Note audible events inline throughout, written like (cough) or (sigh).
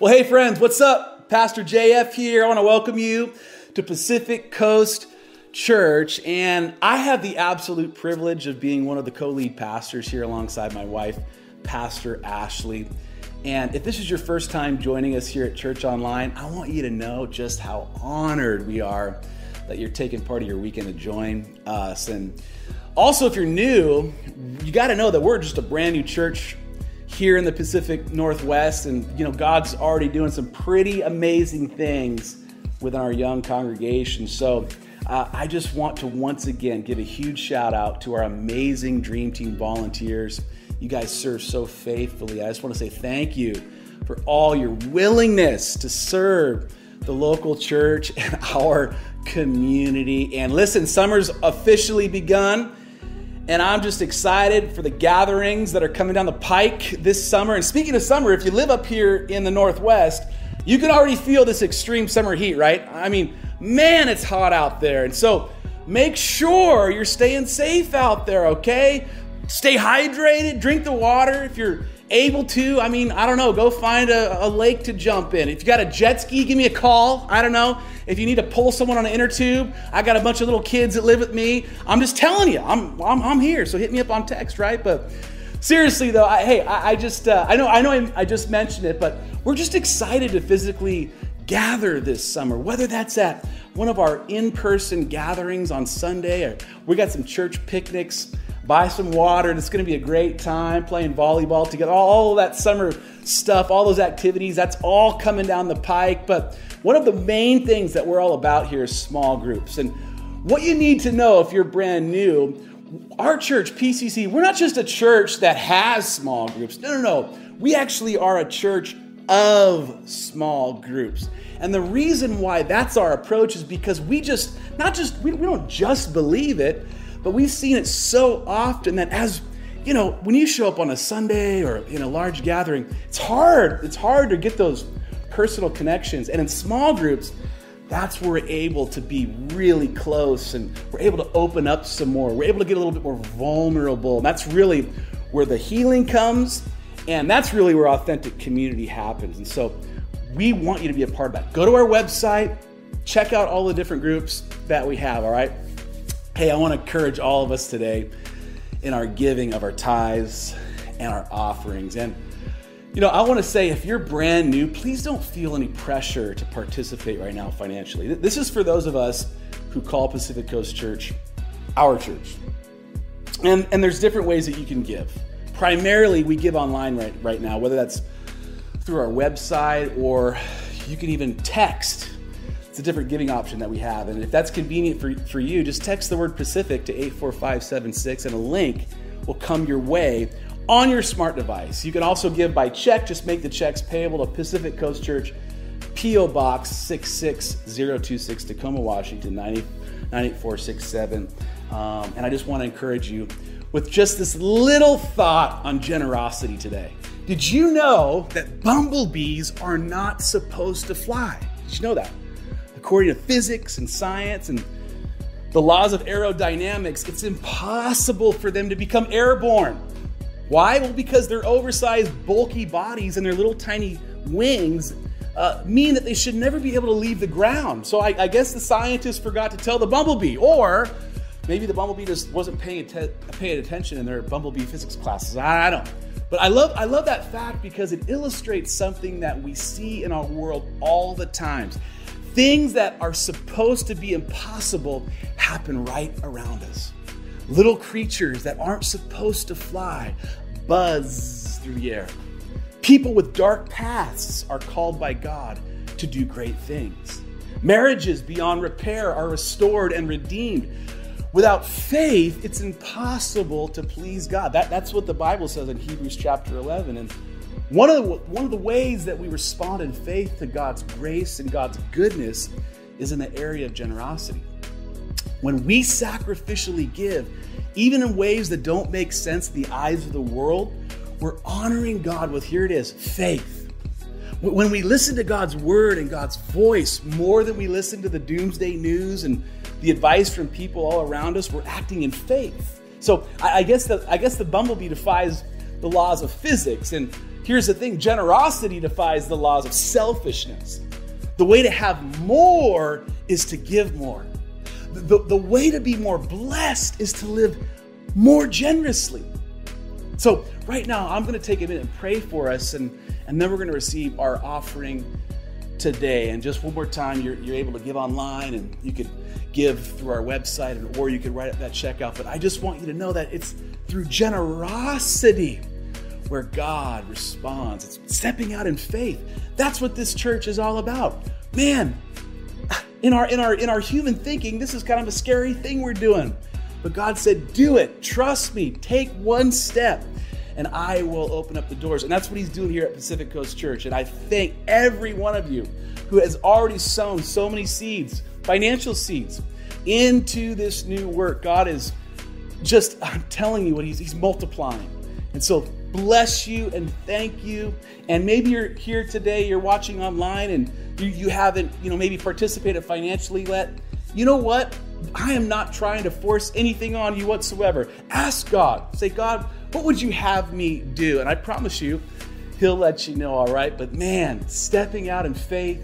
Well, hey, friends, what's up? Pastor JF here. I want to welcome you to Pacific Coast Church. And I have the absolute privilege of being one of the co lead pastors here alongside my wife, Pastor Ashley. And if this is your first time joining us here at Church Online, I want you to know just how honored we are that you're taking part of your weekend to join us. And also, if you're new, you got to know that we're just a brand new church here in the Pacific Northwest, and you know God's already doing some pretty amazing things within our young congregation. So uh, I just want to once again give a huge shout out to our amazing Dream Team volunteers. You guys serve so faithfully. I just want to say thank you for all your willingness to serve the local church and (laughs) our community. And listen, summer's officially begun and I'm just excited for the gatherings that are coming down the pike this summer. And speaking of summer, if you live up here in the Northwest, you can already feel this extreme summer heat, right? I mean, man, it's hot out there. And so make sure you're staying safe out there, okay? Stay hydrated, drink the water. If you're able to, I mean, I don't know, go find a, a, lake to jump in. If you got a jet ski, give me a call. I don't know. If you need to pull someone on an inner tube, I got a bunch of little kids that live with me. I'm just telling you, I'm, I'm, I'm here. So hit me up on text, right? But seriously though, I, hey, I, I just, uh, I know, I know I, I just mentioned it, but we're just excited to physically gather this summer, whether that's at one of our in person gatherings on Sunday or we got some church picnics buy some water, and it's going to be a great time playing volleyball together. All, that summer stuff, all those activities, that's all coming down the pike. But one of the main things that we're all about here is small groups. And what you need to know if you're brand new, our church, PCC, we're not just a church that has small groups. No, no, no. We actually are a church of small groups. And the reason why that's our approach is because we just, not just, we, we don't just believe it, but we've seen it so often that as you know, when you show up on a Sunday or in a large gathering, it's hard. It's hard to get those personal connections. And in small groups, that's where we're able to be really close and we're able to open up some more. We're able to get a little bit more vulnerable. And that's really where the healing comes. And that's really where authentic community happens. And so we want you to be a part of that. Go to our website, check out all the different groups that we have, all right? Hey, I want to encourage all of us today in our giving of our tithes and our offerings. And, you know, I want to say if you're brand new, please don't feel any pressure to participate right now financially. This is for those of us who call Pacific Coast Church our church. And, and there's different ways that you can give. Primarily, we give online right, right now, whether that's through our website or you can even text it's a different giving option that we have. And if that's convenient for, for you, just text the word Pacific to 84576 and a link will come your way on your smart device. You can also give by check. Just make the checks payable to Pacific Coast Church, P.O. Box 66026, Tacoma, Washington 90, 98467. Um, and I just want to encourage you with just this little thought on generosity today. Did you know that bumblebees are not supposed to fly? Did you know that? According to physics and science and the laws of aerodynamics, it's impossible for them to become airborne. Why? Well, because their oversized, bulky bodies and their little tiny wings uh, mean that they should never be able to leave the ground. So I, I, guess the scientists forgot to tell the bumblebee, or maybe the bumblebee just wasn't paying, paying attention in their bumblebee physics classes. I, don't. But I love, I love that fact because it illustrates something that we see in our world all the times things that are supposed to be impossible happen right around us. Little creatures that aren't supposed to fly buzz through the air. People with dark pasts are called by God to do great things. Marriages beyond repair are restored and redeemed. Without faith, it's impossible to please God. That, that's what the Bible says in Hebrews chapter 11. And one of, the, one of the ways that we respond in faith to God's grace and God's goodness is in the area of generosity. When we sacrificially give, even in ways that don't make sense the eyes of the world, we're honoring God with here it is faith. When we listen to God's word and God's voice more than we listen to the doomsday news and the advice from people all around us, we're acting in faith. So I guess the I guess the bumblebee defies the laws of physics and here's the thing generosity defies the laws of selfishness. The way to have more is to give more. The, the way to be more blessed is to live more generously. So, right now, I'm going to take a minute and pray for us, and, and then we're going to receive our offering today. And just one more time, you're, you're able to give online and you could give through our website and, or you could write up that checkout. But I just want you to know that it's through generosity where God responds. It's stepping out in faith. That's what this church is all about. Man, in our in our in our human thinking, this is kind of a scary thing we're doing. But God said, "Do it. Trust me. Take one step." and I will open up the doors. And that's what he's doing here at Pacific Coast Church. And I thank every one of you who has already sown so many seeds, financial seeds, into this new work. God is just, I'm telling you what he's, he's multiplying. And so bless you and thank you. And maybe you're here today, you're watching online and you, you haven't, you know, maybe participated financially yet. You know what? I am not trying to force anything on you whatsoever. Ask God. Say, God, what would you have me do? And I promise you, He'll let you know, all right? But man, stepping out in faith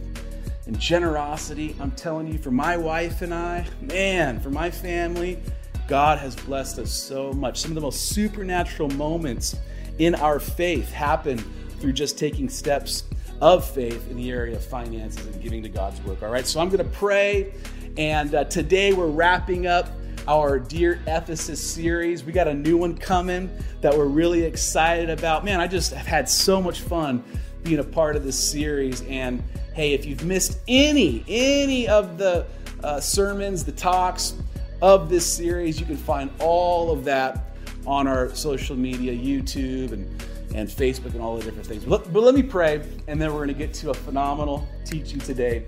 and generosity, I'm telling you, for my wife and I, man, for my family, God has blessed us so much. Some of the most supernatural moments in our faith happen through just taking steps of faith in the area of finances and giving to God's work. All right, so I'm going to pray, and uh, today we're wrapping up our Dear Ephesus series. We got a new one coming that we're really excited about. Man, I just have had so much fun being a part of this series. And hey, if you've missed any any of the uh, sermons, the talks of this series, you can find all of that on our social media, YouTube and and Facebook and all the different things. But, but let me pray, and then we're going to get to a phenomenal teaching today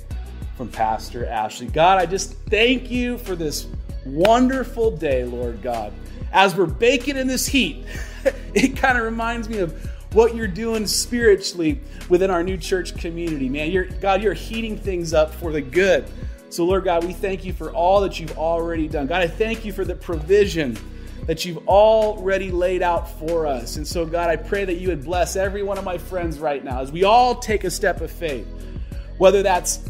from Pastor Ashley. God, I just thank you for this wonderful day, Lord God. As we're baking in this heat, (laughs) it kind of reminds me of what you're doing spiritually within our new church community, man. You're, God, you're heating things up for the good. So, Lord God, we thank you for all that you've already done. God, I thank you for the provision that you've already laid out for us. And so, God, I pray that you would bless every one of my friends right now as we all take a step of faith, whether that's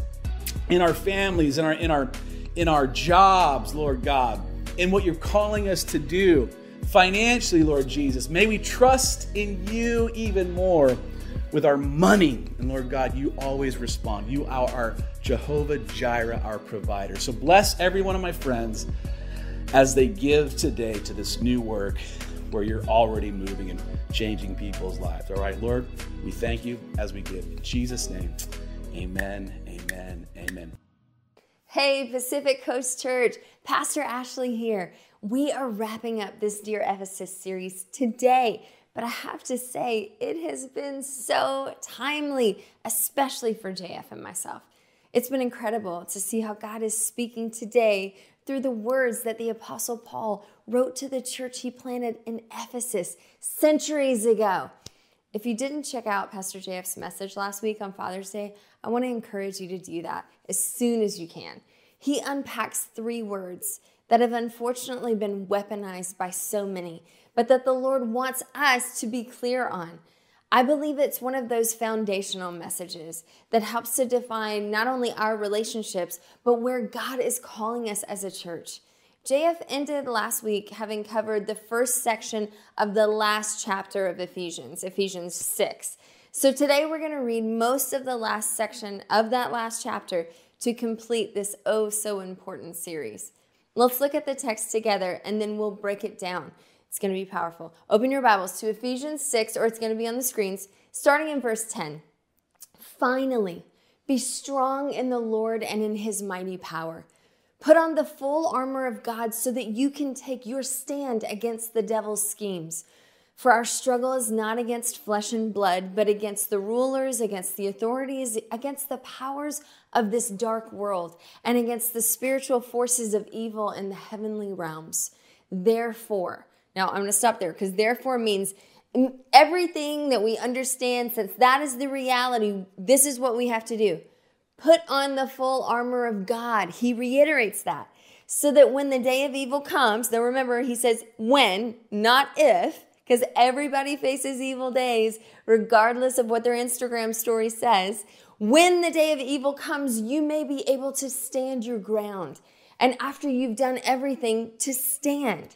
in our families, in our in our in our jobs, Lord God, in what you're calling us to do financially, Lord Jesus. May we trust in you even more with our money. And Lord God, you always respond. You are our Jehovah Jireh, our provider. So bless every one of my friends as they give today to this new work where you're already moving and changing people's lives. All right, Lord, we thank you as we give. In Jesus' name, amen, amen, amen. Hey, Pacific Coast Church, Pastor Ashley here. We are wrapping up this Dear Ephesus series today, but I have to say, it has been so timely, especially for JF and myself. It's been incredible to see how God is speaking today through the words that the Apostle Paul wrote to the church he planted in Ephesus centuries ago. If you didn't check out Pastor JF's message last week on Father's Day, I want to encourage you to do that as soon as you can. He unpacks three words that have unfortunately been weaponized by so many, but that the Lord wants us to be clear on. I believe it's one of those foundational messages that helps to define not only our relationships, but where God is calling us as a church. JF ended last week having covered the first section of the last chapter of Ephesians, Ephesians 6. So today we're going to read most of the last section of that last chapter to complete this oh so important series. Let's look at the text together and then we'll break it down. It's going to be powerful. Open your Bibles to Ephesians 6, or it's going to be on the screens, starting in verse 10. Finally, be strong in the Lord and in his mighty power. Put on the full armor of God so that you can take your stand against the devil's schemes. For our struggle is not against flesh and blood, but against the rulers, against the authorities, against the powers of this dark world, and against the spiritual forces of evil in the heavenly realms. Therefore, now I'm going to stop there because therefore means everything that we understand, since that is the reality, this is what we have to do. Put on the full armor of God. He reiterates that. So that when the day of evil comes, then remember, he says when, not if, because everybody faces evil days, regardless of what their Instagram story says. When the day of evil comes, you may be able to stand your ground. And after you've done everything, to stand.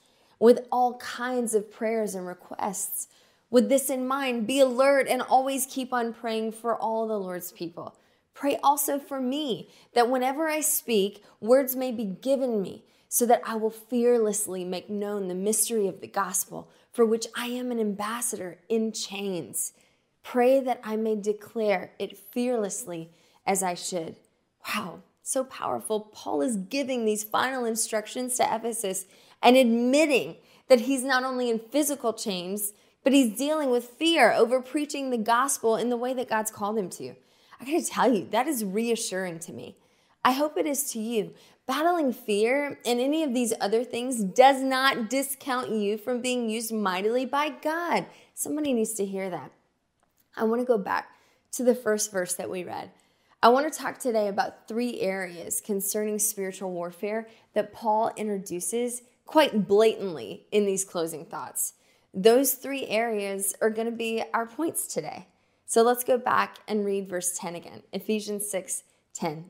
with all kinds of prayers and requests. With this in mind, be alert and always keep on praying for all the Lord's people. Pray also for me, that whenever I speak, words may be given me, so that I will fearlessly make known the mystery of the gospel, for which I am an ambassador in chains. Pray that I may declare it fearlessly as I should. Wow, so powerful. Paul is giving these final instructions to Ephesus and admitting that he's not only in physical chains, but he's dealing with fear over preaching the gospel in the way that God's called him to. I gotta tell you, that is reassuring to me. I hope it is to you. Battling fear and any of these other things does not discount you from being used mightily by God. Somebody needs to hear that. I want to go back to the first verse that we read. I want to talk today about three areas concerning spiritual warfare that Paul introduces quite blatantly in these closing thoughts. Those three areas are going to be our points today. So let's go back and read verse 10 again. Ephesians 6 10.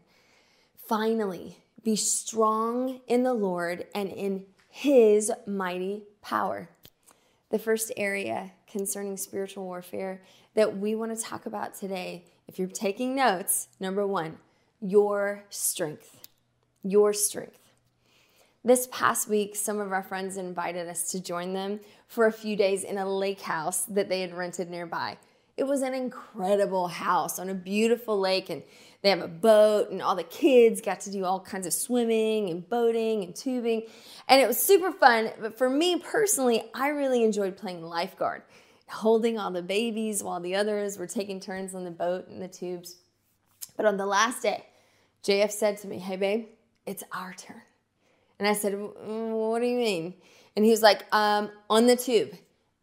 Finally, be strong in the Lord and in his mighty power. The first area concerning spiritual warfare that we want to talk about today, if you're taking notes, number one, your strength. Your strength. This past week, some of our friends invited us to join them for a few days in a lake house that they had rented nearby. It was an incredible house on a beautiful lake, and they have a boat, and all the kids got to do all kinds of swimming and boating and tubing. And it was super fun. But for me personally, I really enjoyed playing lifeguard holding all the babies while the others were taking turns on the boat and the tubes. But on the last day, JF said to me, Hey, babe, it's our turn. And I said, What do you mean? And he was like, um, On the tube,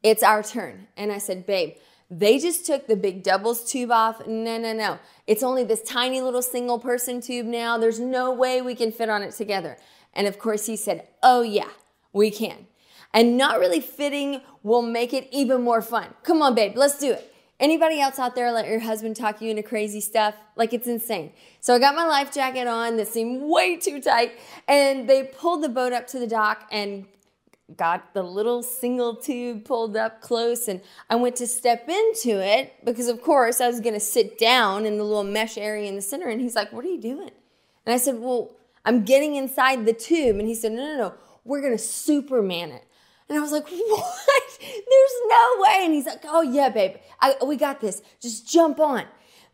it's our turn. And I said, Babe, they just took the big doubles tube off. No, no, no. It's only this tiny little single person tube now. There's no way we can fit on it together. And of course, he said, Oh, yeah, we can and not really fitting will make it even more fun. Come on, babe, let's do it. Anybody else out there let your husband talk you into crazy stuff? Like it's insane. So I got my life jacket on that seemed way too tight, and they pulled the boat up to the dock and got the little single tube pulled up close and I went to step into it because of course I was going to sit down in the little mesh area in the center and he's like, "What are you doing?" And I said, "Well, I'm getting inside the tube." And he said, "No, no, no. We're going to superman it." And I was like, (laughs) what? There's no way. And he's like, oh, yeah, babe, I, we got this. Just jump on.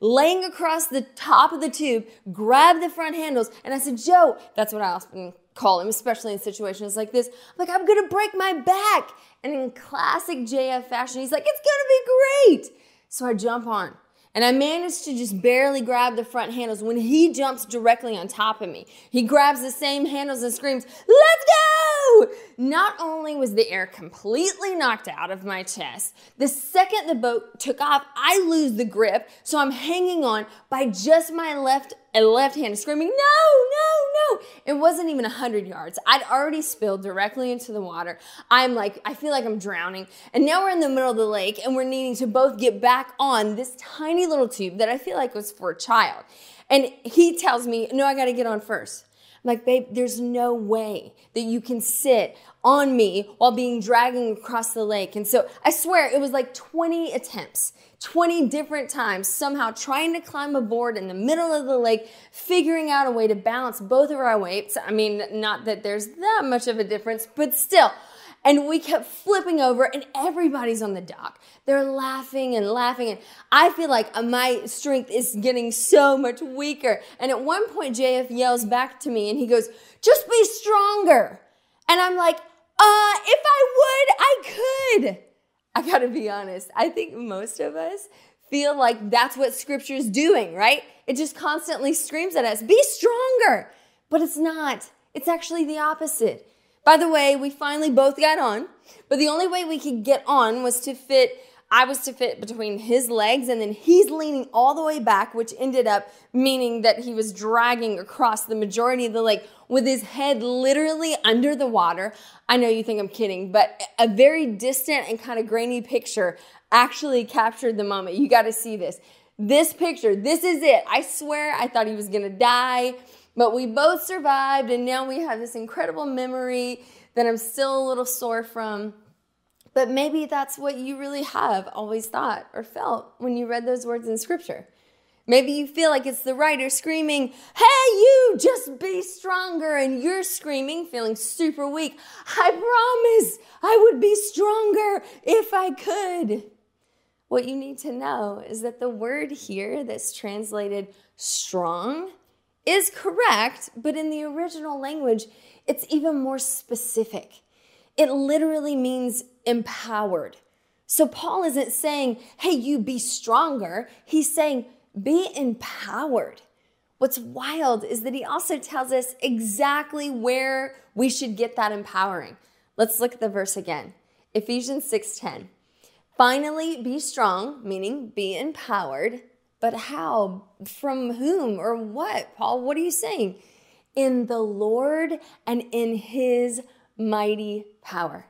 Laying across the top of the tube, grab the front handles. And I said, Joe, that's what I often call him, especially in situations like this. I'm like, I'm to break my back. And in classic JF fashion, he's like, it's to be great. So I jump on. And I managed to just barely grab the front handles when he jumps directly on top of me. He grabs the same handles and screams, Let's go! Not only was the air completely knocked out of my chest, the second the boat took off, I lose the grip, so I'm hanging on by just my left left hand screaming, no, no, no. It wasn't even 100 yards. I'd already spilled directly into the water. I'm like, I feel like I'm drowning. And now we're in the middle of the lake and we're needing to both get back on this tiny little tube that I feel like was for a child. And he tells me, no, I got to get on first. Like, babe, there's no way that you can sit on me while being dragging across the lake. And so I swear it was like 20 attempts, 20 different times, somehow trying to climb aboard in the middle of the lake, figuring out a way to balance both of our weights. I mean, not that there's that much of a difference, but still. And we kept flipping over, and everybody's on the dock. They're laughing and laughing. And I feel like my strength is getting so much weaker. And at one point, JF yells back to me and he goes, Just be stronger. And I'm like, uh, if I would, I could. I gotta be honest, I think most of us feel like that's what scripture's doing, right? It just constantly screams at us, be stronger. But it's not. It's actually the opposite. By the way, we finally both got on, but the only way we could get on was to fit I was to fit between his legs, and then he's leaning all the way back, which ended up meaning that he was dragging across the majority of the lake with his head literally under the water. I know you think I'm kidding, but a very distant and kind of grainy picture actually captured the moment. You got to see this. This picture, this is it. I swear I thought he was to die, but we both survived, and now we have this incredible memory that I'm still a little sore from. But maybe that's what you really have always thought or felt when you read those words in scripture. Maybe you feel like it's the writer screaming, Hey, you, just be stronger. And you're screaming, feeling super weak. I promise I would be stronger if I could. What you need to know is that the word here that's translated strong is correct, but in the original language, it's even more specific. It literally means empowered. So Paul isn't saying, hey, you be stronger. He's saying, be empowered. What's wild is that he also tells us exactly where we should get that empowering. Let's look at the verse again. Ephesians 6:10. Finally, be strong, meaning be empowered. But how? From whom or what? Paul, what are you saying? In the Lord and in his mighty power.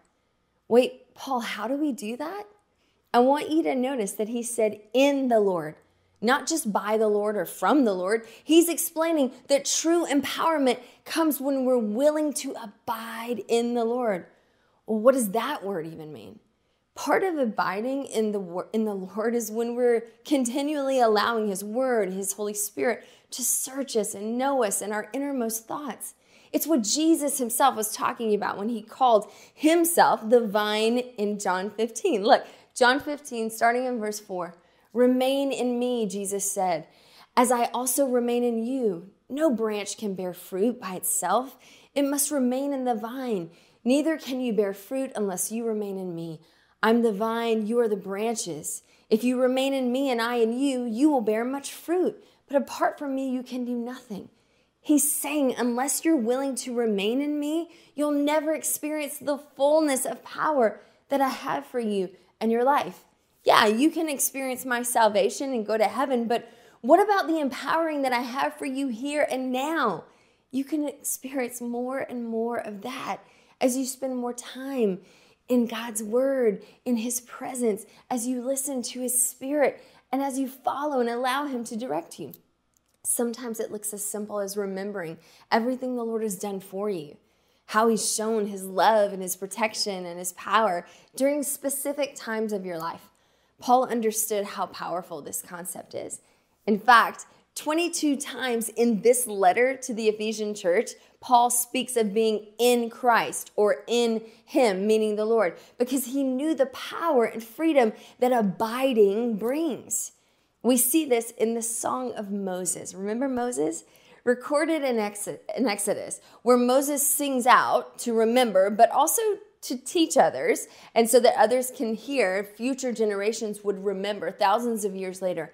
Wait, Paul, how do we do that? I want you to notice that he said in the Lord, not just by the Lord or from the Lord. He's explaining that true empowerment comes when we're willing to abide in the Lord. Well, what does that word even mean? Part of abiding in the in the Lord is when we're continually allowing his word, his Holy Spirit to search us and know us and our innermost thoughts. It's what Jesus himself was talking about when he called himself the vine in John 15. Look, John 15, starting in verse 4. Remain in me, Jesus said, as I also remain in you. No branch can bear fruit by itself, it must remain in the vine. Neither can you bear fruit unless you remain in me. I'm the vine, you are the branches. If you remain in me and I in you, you will bear much fruit. But apart from me, you can do nothing. He's saying, unless you're willing to remain in me, you'll never experience the fullness of power that I have for you and your life. Yeah, you can experience my salvation and go to heaven, but what about the empowering that I have for you here and now? You can experience more and more of that as you spend more time in God's word, in his presence, as you listen to his spirit, and as you follow and allow him to direct you. Sometimes it looks as simple as remembering everything the Lord has done for you, how He's shown His love and His protection and His power during specific times of your life. Paul understood how powerful this concept is. In fact, 22 times in this letter to the Ephesian church, Paul speaks of being in Christ or in Him, meaning the Lord, because he knew the power and freedom that abiding brings. We see this in the Song of Moses. Remember Moses? Recorded in Exodus, where Moses sings out to remember, but also to teach others, and so that others can hear, future generations would remember thousands of years later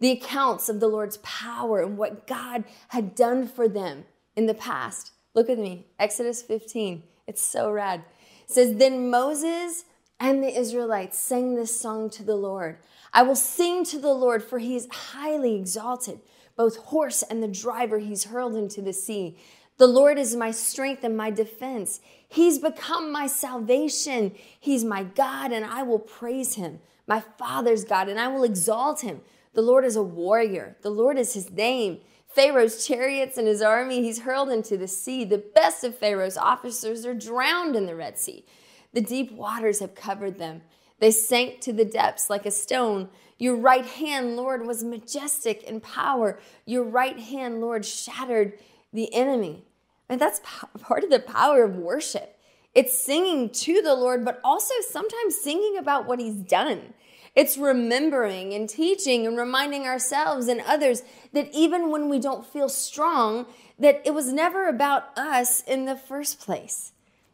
the accounts of the Lord's power and what God had done for them in the past. Look at me, Exodus 15. It's so rad. It says, Then Moses and the Israelites sang this song to the Lord. I will sing to the Lord, for he is highly exalted. Both horse and the driver he's hurled into the sea. The Lord is my strength and my defense. He's become my salvation. He's my God, and I will praise him. My Father's God, and I will exalt him. The Lord is a warrior. The Lord is his name. Pharaoh's chariots and his army he's hurled into the sea. The best of Pharaoh's officers are drowned in the Red Sea. The deep waters have covered them. They sank to the depths like a stone. Your right hand, Lord, was majestic in power. Your right hand, Lord, shattered the enemy. And that's part of the power of worship. It's singing to the Lord, but also sometimes singing about what he's done. It's remembering and teaching and reminding ourselves and others that even when we don't feel strong, that it was never about us in the first place.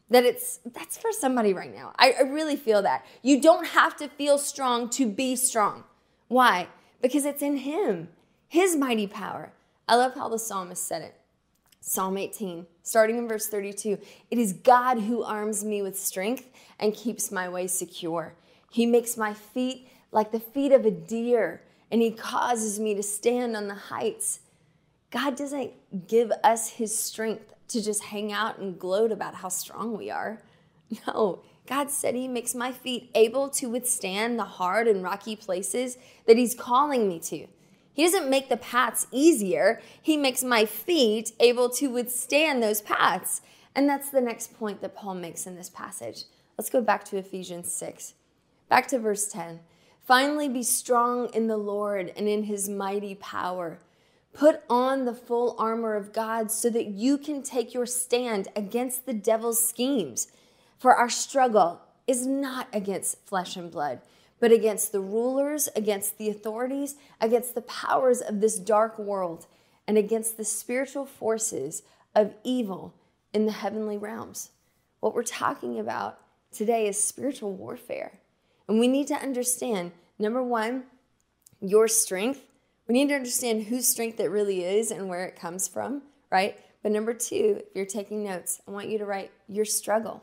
that it's that's for somebody right now. I, I really feel that. You don't have to feel strong to be strong. Why? Because it's in Him, His mighty power. I love how the psalmist said it. Psalm 18, starting in verse 32 It is God who arms me with strength and keeps my way secure. He makes my feet like the feet of a deer, and He causes me to stand on the heights. God doesn't give us His strength to just hang out and gloat about how strong we are. (laughs) No, God said He makes my feet able to withstand the hard and rocky places that He's calling me to. He doesn't make the paths easier, He makes my feet able to withstand those paths. And that's the next point that Paul makes in this passage. Let's go back to Ephesians 6, back to verse 10. Finally, be strong in the Lord and in His mighty power. Put on the full armor of God so that you can take your stand against the devil's schemes. For our struggle is not against flesh and blood, but against the rulers, against the authorities, against the powers of this dark world, and against the spiritual forces of evil in the heavenly realms. What we're talking about today is spiritual warfare. And we need to understand number one, your strength we need to understand whose strength it really is and where it comes from, right? But number two, if you're taking notes, I want you to write your struggle.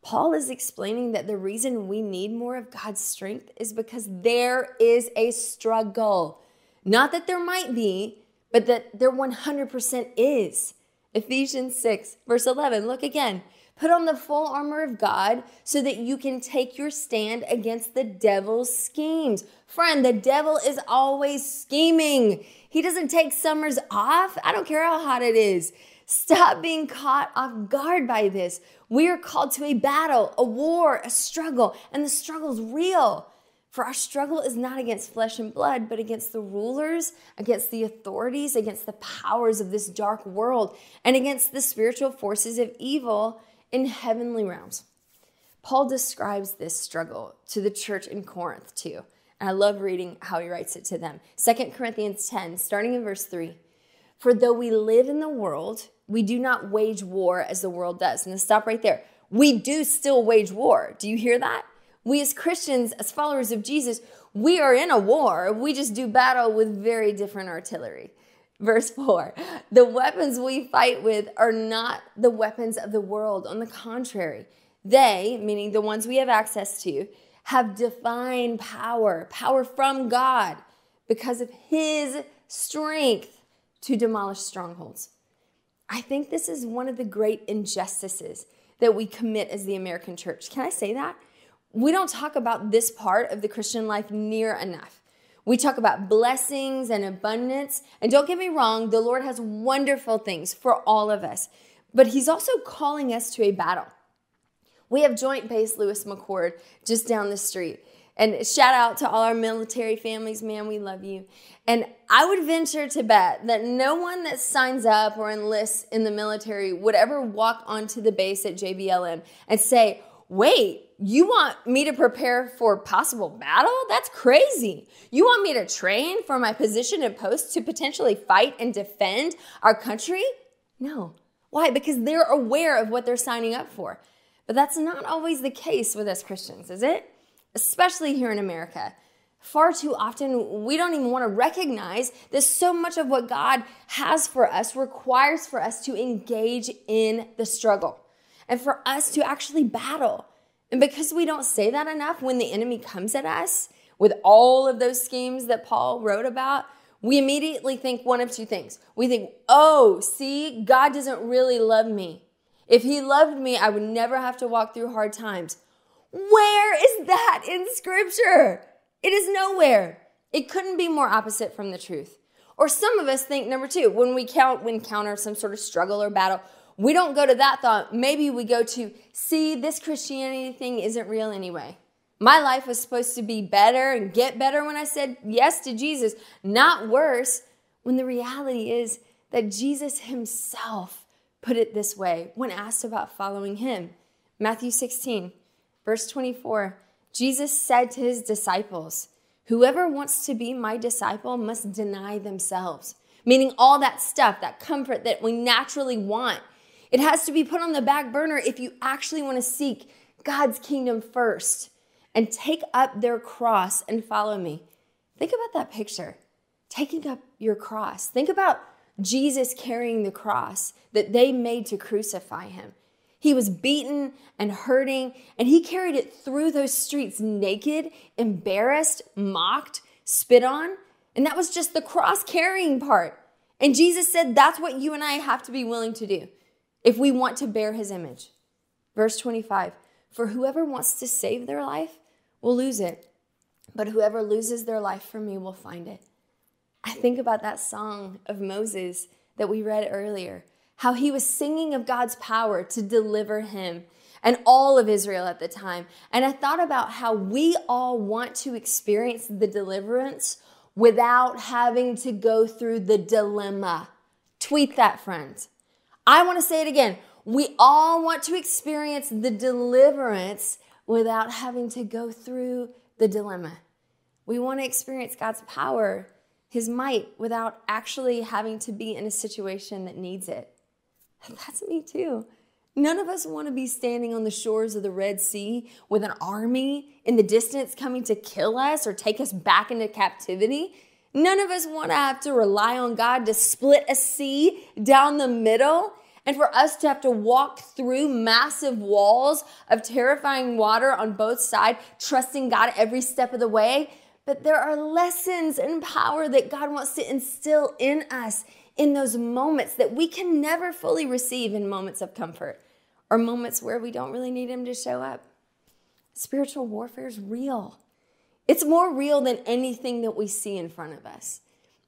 Paul is explaining that the reason we need more of God's strength is because there is a struggle. Not that there might be, but that there 100% is. Ephesians 6, verse 11, look again. Put on the full armor of God so that you can take your stand against the devil's schemes. Friend, the devil is always scheming. He doesn't take summers off. I don't care how hot it is. Stop being caught off guard by this. We are called to a battle, a war, a struggle, and the struggle is real. For our struggle is not against flesh and blood, but against the rulers, against the authorities, against the powers of this dark world, and against the spiritual forces of evil in heavenly realms. Paul describes this struggle to the church in Corinth too. And I love reading how he writes it to them. 2 Corinthians 10, starting in verse 3. For though we live in the world, we do not wage war as the world does. And stop right there. We do still wage war. Do you hear that? We as Christians, as followers of Jesus, we are in a war. We just do battle with very different artillery. Verse 4 The weapons we fight with are not the weapons of the world. On the contrary, they, meaning the ones we have access to, have divine power, power from God, because of His strength to demolish strongholds. I think this is one of the great injustices that we commit as the American church. Can I say that? We don't talk about this part of the Christian life near enough. We talk about blessings and abundance. And don't get me wrong, the Lord has wonderful things for all of us, but He's also calling us to a battle. We have Joint Base Lewis McChord just down the street. And shout out to all our military families, man, we love you. And I would venture to bet that no one that signs up or enlists in the military would ever walk onto the base at JBLM and say, wait, you want me to prepare for possible battle? That's crazy. You want me to train for my position and post to potentially fight and defend our country? No. Why? Because they're aware of what they're signing up for. But that's not always the case with us Christians, is it? Especially here in America. Far too often, we don't even want to recognize that so much of what God has for us requires for us to engage in the struggle and for us to actually battle. And because we don't say that enough when the enemy comes at us with all of those schemes that Paul wrote about, we immediately think one of two things. We think, oh, see, God doesn't really love me. If he loved me, I would never have to walk through hard times. Where is that in scripture? It is nowhere. It couldn't be more opposite from the truth. Or some of us think number two, when we count, when encounter some sort of struggle or battle, we don't go to that thought. Maybe we go to, see, this Christianity thing isn't real anyway. My life was supposed to be better and get better when I said yes to Jesus, not worse. When the reality is that Jesus himself put it this way when asked about following him. Matthew 16, verse 24, Jesus said to his disciples, Whoever wants to be my disciple must deny themselves, meaning all that stuff, that comfort that we naturally want It has to be put on the back burner if you actually want to seek God's kingdom first and take up their cross and follow me. Think about that picture taking up your cross. Think about Jesus carrying the cross that they made to crucify him. He was beaten and hurting, and he carried it through those streets naked, embarrassed, mocked, spit on. And that was just the cross carrying part. And Jesus said that's what you and I have to be willing to do if we want to bear his image. Verse 25 For whoever wants to save their life will lose it, but whoever loses their life for me will find it. I think about that song of Moses that we read earlier, how he was singing of God's power to deliver him and all of Israel at the time. And I thought about how we all want to experience the deliverance without having to go through the dilemma. Tweet that, friends. I want to say it again. We all want to experience the deliverance without having to go through the dilemma. We want to experience God's power, His might, without actually having to be in a situation that needs it. That's me too. None of us want to be standing on the shores of the Red Sea with an army in the distance coming to kill us or take us back into captivity. None of us want to have to rely on God to split a sea down the middle and for us to have to walk through massive walls of terrifying water on both sides, trusting God every step of the way. But there are lessons and power that God wants to instill in us in those moments that we can never fully receive in moments of comfort or moments where we don't really need Him to show up. Spiritual warfare is real. It's more real than anything that we see in front of us.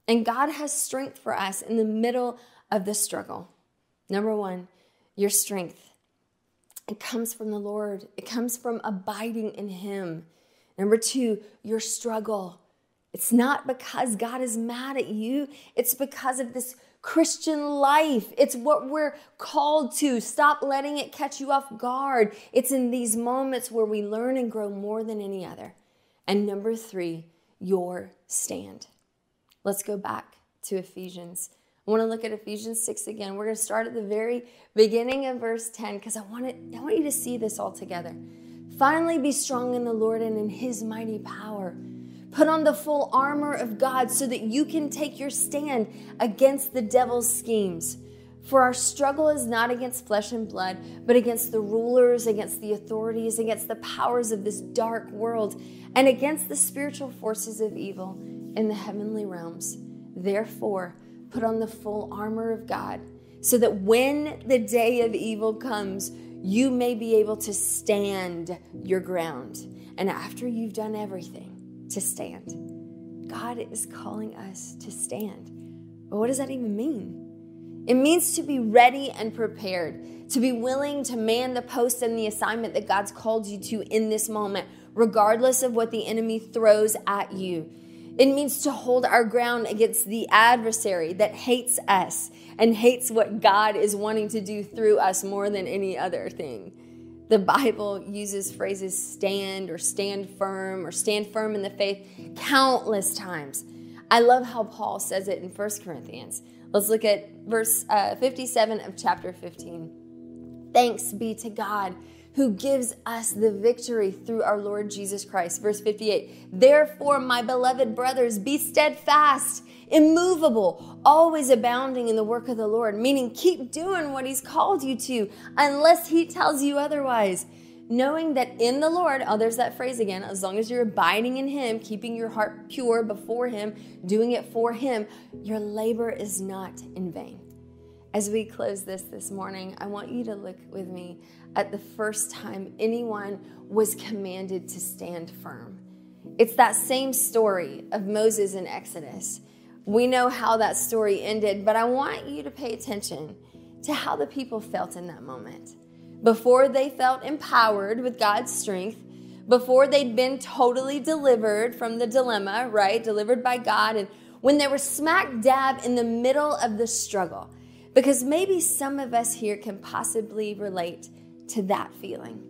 And God has strength for us in the middle of the struggle. Number one, your strength. It comes from the Lord, it comes from abiding in Him. Number two, your struggle. It's not because God is mad at you, it's because of this Christian life. It's what we're called to. Stop letting it catch you off guard. It's in these moments where we learn and grow more than any other. And number three, your stand. Let's go back to Ephesians. I want to look at Ephesians 6 again. We're going to start at the very beginning of verse 10 because I want it, I want you to see this all together. Finally, be strong in the Lord and in his mighty power. Put on the full armor of God so that you can take your stand against the devil's schemes. For our struggle is not against flesh and blood, but against the rulers, against the authorities, against the powers of this dark world, and against the spiritual forces of evil in the heavenly realms. Therefore, put on the full armor of God, so that when the day of evil comes, you may be able to stand your ground. And after you've done everything, to stand. God is calling us to stand. But what does that even mean? It means to be ready and prepared, to be willing to man the post and the assignment that God's called you to in this moment, regardless of what the enemy throws at you. It means to hold our ground against the adversary that hates us and hates what God is wanting to do through us more than any other thing. The Bible uses phrases stand or stand firm or stand firm in the faith countless times. I love how Paul says it in 1 Corinthians. Let's look at verse uh, 57 of chapter 15. Thanks be to God who gives us the victory through our Lord Jesus Christ. Verse 58 Therefore, my beloved brothers, be steadfast immovable, always abounding in the work of the Lord, meaning keep doing what He's called you to unless He tells you otherwise. Knowing that in the Lord, oh, there's that phrase again, as long as you're abiding in Him, keeping your heart pure before Him, doing it for Him, your labor is not in vain. As we close this this morning, I want you to look with me at the first time anyone was commanded to stand firm. It's that same story of Moses in Exodus. We know how that story ended, but I want you to pay attention to how the people felt in that moment. Before they felt empowered with God's strength, before they'd been totally delivered from the dilemma, right? Delivered by God, and when they were smack dab in the middle of the struggle. Because maybe some of us here can possibly relate to that feeling.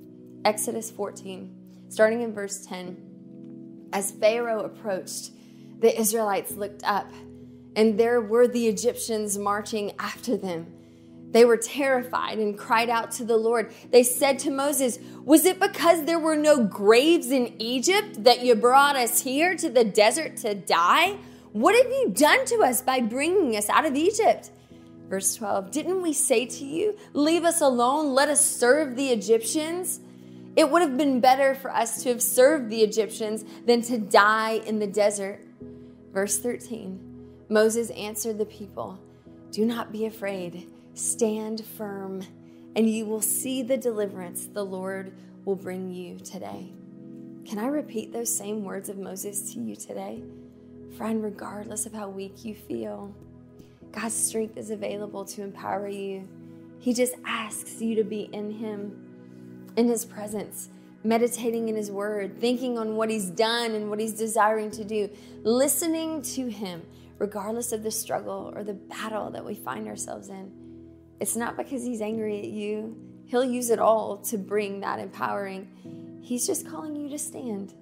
Exodus 14, starting in verse 10. As Pharaoh approached, the Israelites looked up, and there were the Egyptians marching after them. They were terrified and cried out to the Lord. They said to Moses, Was it because there were no graves in Egypt that you brought us here to the desert to die? What have you done to us by bringing us out of Egypt? Verse 12 Didn't we say to you, Leave us alone, let us serve the Egyptians? It would have been better for us to have served the Egyptians than to die in the desert. Verse 13 Moses answered the people, Do not be afraid. Stand firm, and you will see the deliverance the Lord will bring you today. Can I repeat those same words of Moses to you today? Friend, regardless of how weak you feel, God's strength is available to empower you. He just asks you to be in Him, in His presence, meditating in His Word, thinking on what He's done and what He's desiring to do, listening to Him, regardless of the struggle or the battle that we find ourselves in. It's not because he's angry at you. He'll use it all to bring that empowering. He's just calling you to stand.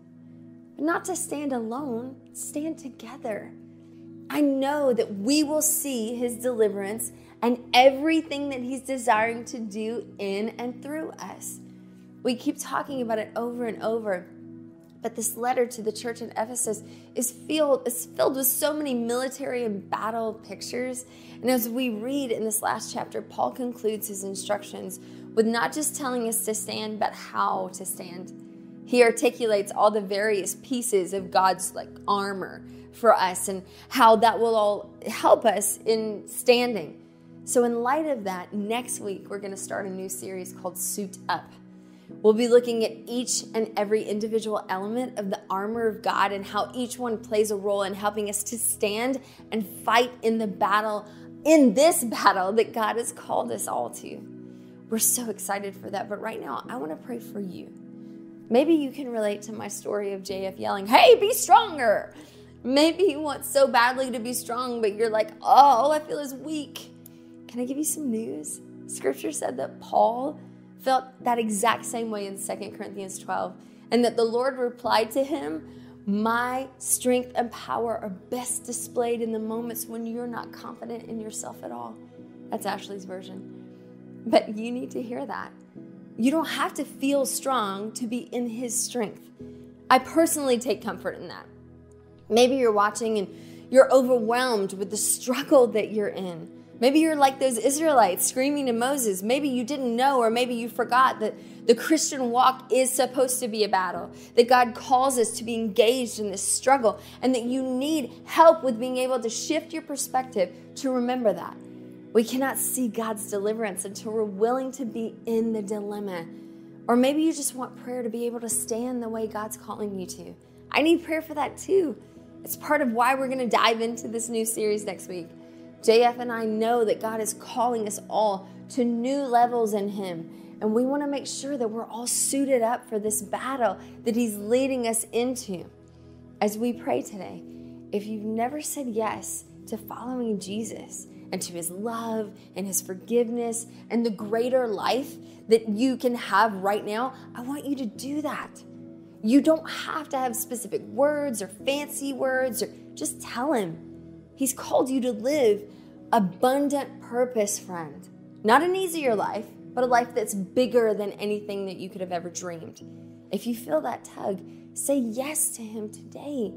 But not to stand alone, stand together. I know that we will see his deliverance and everything that he's desiring to do in and through us. We keep talking about it over and over. But this letter to the church in Ephesus is filled, is filled with so many military and battle pictures. And as we read in this last chapter, Paul concludes his instructions with not just telling us to stand, but how to stand. He articulates all the various pieces of God's like armor for us and how that will all help us in standing. So, in light of that, next week we're going to start a new series called Suit Up. We'll be looking at each and every individual element of the armor of God and how each one plays a role in helping us to stand and fight in the battle, in this battle that God has called us all to. We're so excited for that. But right now, I want to pray for you. Maybe you can relate to my story of JF yelling, Hey, be stronger. Maybe you want so badly to be strong, but you're like, Oh, all I feel is weak. Can I give you some news? Scripture said that Paul felt that exact same way in 2 Corinthians 12, and that the Lord replied to him, My strength and power are best displayed in the moments when you're not confident in yourself at all. That's Ashley's version. But you need to hear that. You don't have to feel strong to be in His strength. I personally take comfort in that. Maybe you're watching and you're overwhelmed with the struggle that you're in. Maybe you're like those Israelites screaming to Moses. Maybe you didn't know, or maybe you forgot that the Christian walk is supposed to be a battle, that God calls us to be engaged in this struggle, and that you need help with being able to shift your perspective to remember that. We cannot see God's deliverance until we're willing to be in the dilemma. Or maybe you just want prayer to be able to stand the way God's calling you to. I need prayer for that too. It's part of why we're going to dive into this new series next week. JF and I know that God is calling us all to new levels in Him. And we want to make sure that we're all suited up for this battle that He's leading us into. As we pray today, if you've never said yes to following Jesus and to His love and His forgiveness and the greater life that you can have right now, I want you to do that. You don't have to have specific words or fancy words, or just tell Him He's called you to live abundant purpose, friend. Not an easier life, but a life that's bigger than anything that you could have ever dreamed. If you feel that tug, say yes to Him today.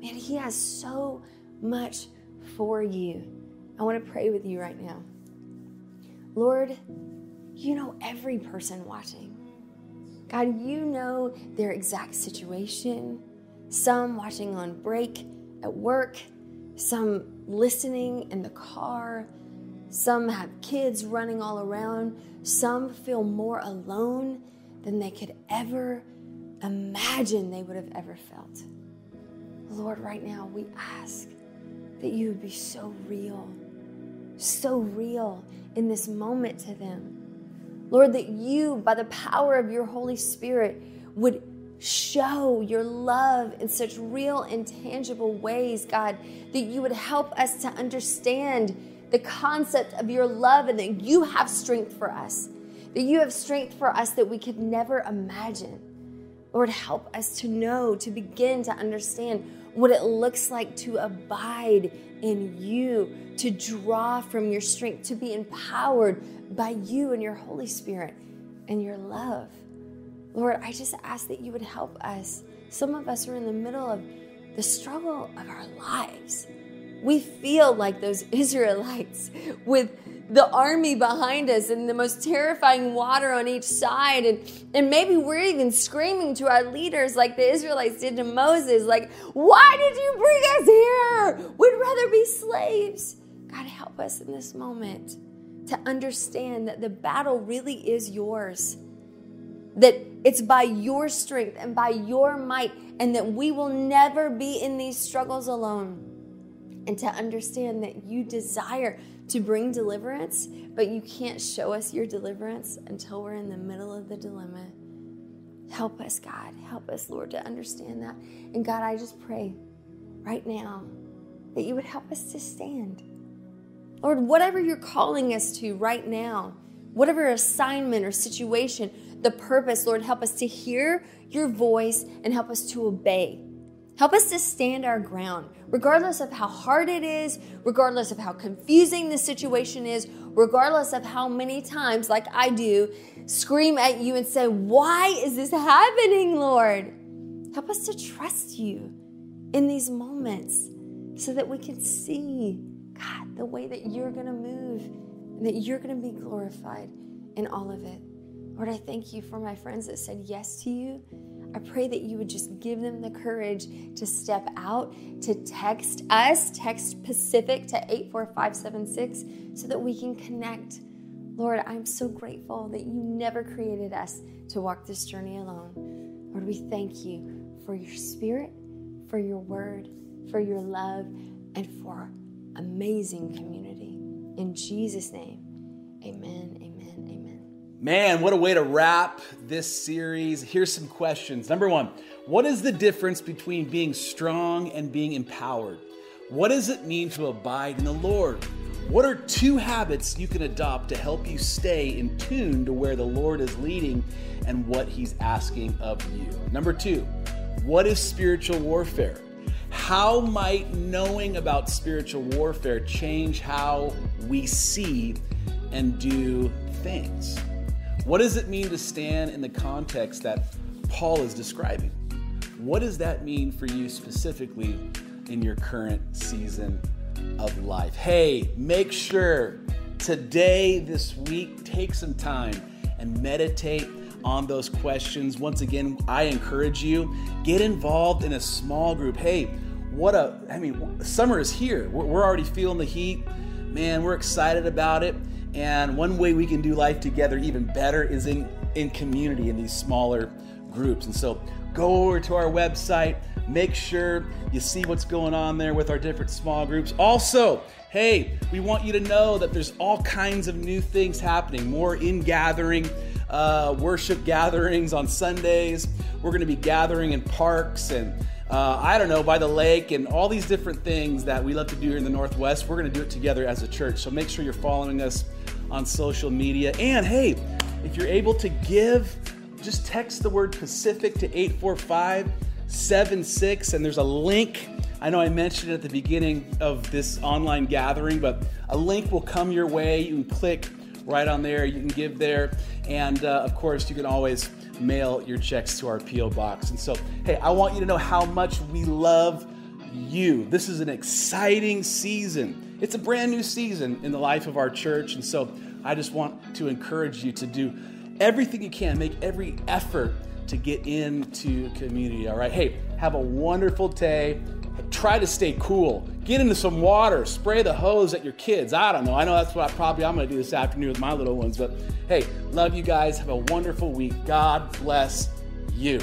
Man, He has so much for you. I want to pray with you right now. Lord, you know every person watching. God, you know their exact situation. Some watching on break at work, some listening in the car, some have kids running all around, some feel more alone than they could ever imagine they would have ever felt. Lord, right now we ask that you would be so real, so real in this moment to them. Lord, that you, by the power of your Holy Spirit, would show your love in such real and tangible ways, God, that you would help us to understand the concept of your love and that you have strength for us, that you have strength for us that we could never imagine. Lord, help us to know, to begin to understand what it looks like to abide in you, to draw from your strength, to be empowered by you and your Holy Spirit and your love. Lord, I just ask that you would help us. Some of us are in the middle of the struggle of our lives. We feel like those (laughs) Israelites with the army behind us and the most terrifying water on each side. And, and maybe we're even screaming to our leaders like the Israelites did to Moses, like, why did you bring us here? We'd rather be slaves. God, help us in this moment to understand that the battle really is yours. That it's by your strength and by your might, and that we will never be in these struggles alone. And to understand that you desire to bring deliverance, but you can't show us your deliverance until we're in the middle of the dilemma. Help us, God. Help us, Lord, to understand that. And God, I just pray right now that you would help us to stand. Lord, whatever you're calling us to right now, whatever assignment or situation, the purpose, Lord, help us to hear your voice and help us to obey. Help us to stand our ground, regardless of how hard it is, regardless of how confusing the situation is, regardless of how many times, like I do, scream at you and say, Why is this happening, Lord? Help us to trust you in these moments so that we can see, God, the way that you're going to move and that you're going to be glorified in all of it. Lord, I thank you for my friends that said yes to you. I pray that you would just give them the courage to step out, to text us, text Pacific to 84576 so that we can connect. Lord, I'm so grateful that you never created us to walk this journey alone. Lord, we thank you for your spirit, for your word, for your love, and for amazing community. In Jesus' name, amen, amen, amen. Man, what a way to wrap this series. Here's some questions. Number one, what is the difference between being strong and being empowered? What does it mean to abide in the Lord? What are two habits you can adopt to help you stay in tune to where the Lord is leading and what He's asking of you? Number two, what is spiritual warfare? How might knowing about spiritual warfare change how we see and do things? What does it mean to stand in the context that Paul is describing? What does that mean for you specifically in your current season of life? Hey, make sure today, this week, take some time and meditate on those questions. Once again, I encourage you get involved in a small group. Hey, what a, I mean, summer is here. We're, already feeling the heat. Man, we're excited about it. And one way we can do life together even better is in, in community in these smaller groups. And so go over to our website, make sure you see what's going on there with our different small groups. Also, hey, we want you to know that there's all kinds of new things happening, more in gathering. Uh, worship gatherings on Sundays. We're going to be gathering in parks and uh, I don't know, by the lake and all these different things that we love to do here in the Northwest. We're going to do it together as a church. So make sure you're following us on social media. And hey, if you're able to give, just text the word Pacific to 845 76, and there's a link. I know I mentioned it at the beginning of this online gathering, but a link will come your way. You can click right on there, you can give there. And uh, of course, you can always mail your checks to our P.O. box. And so, hey, I want you to know how much we love you. This is an exciting season. It's a brand new season in the life of our church. And so, I just want to encourage you to do everything you can, make every effort to get into community. All right. Hey, have a wonderful day. Try to stay cool. Get into some water. Spray the hose at your kids. I don't know. I know that's what I probably I'm going to do this afternoon with my little ones. But hey, love you guys. Have a wonderful week. God bless you.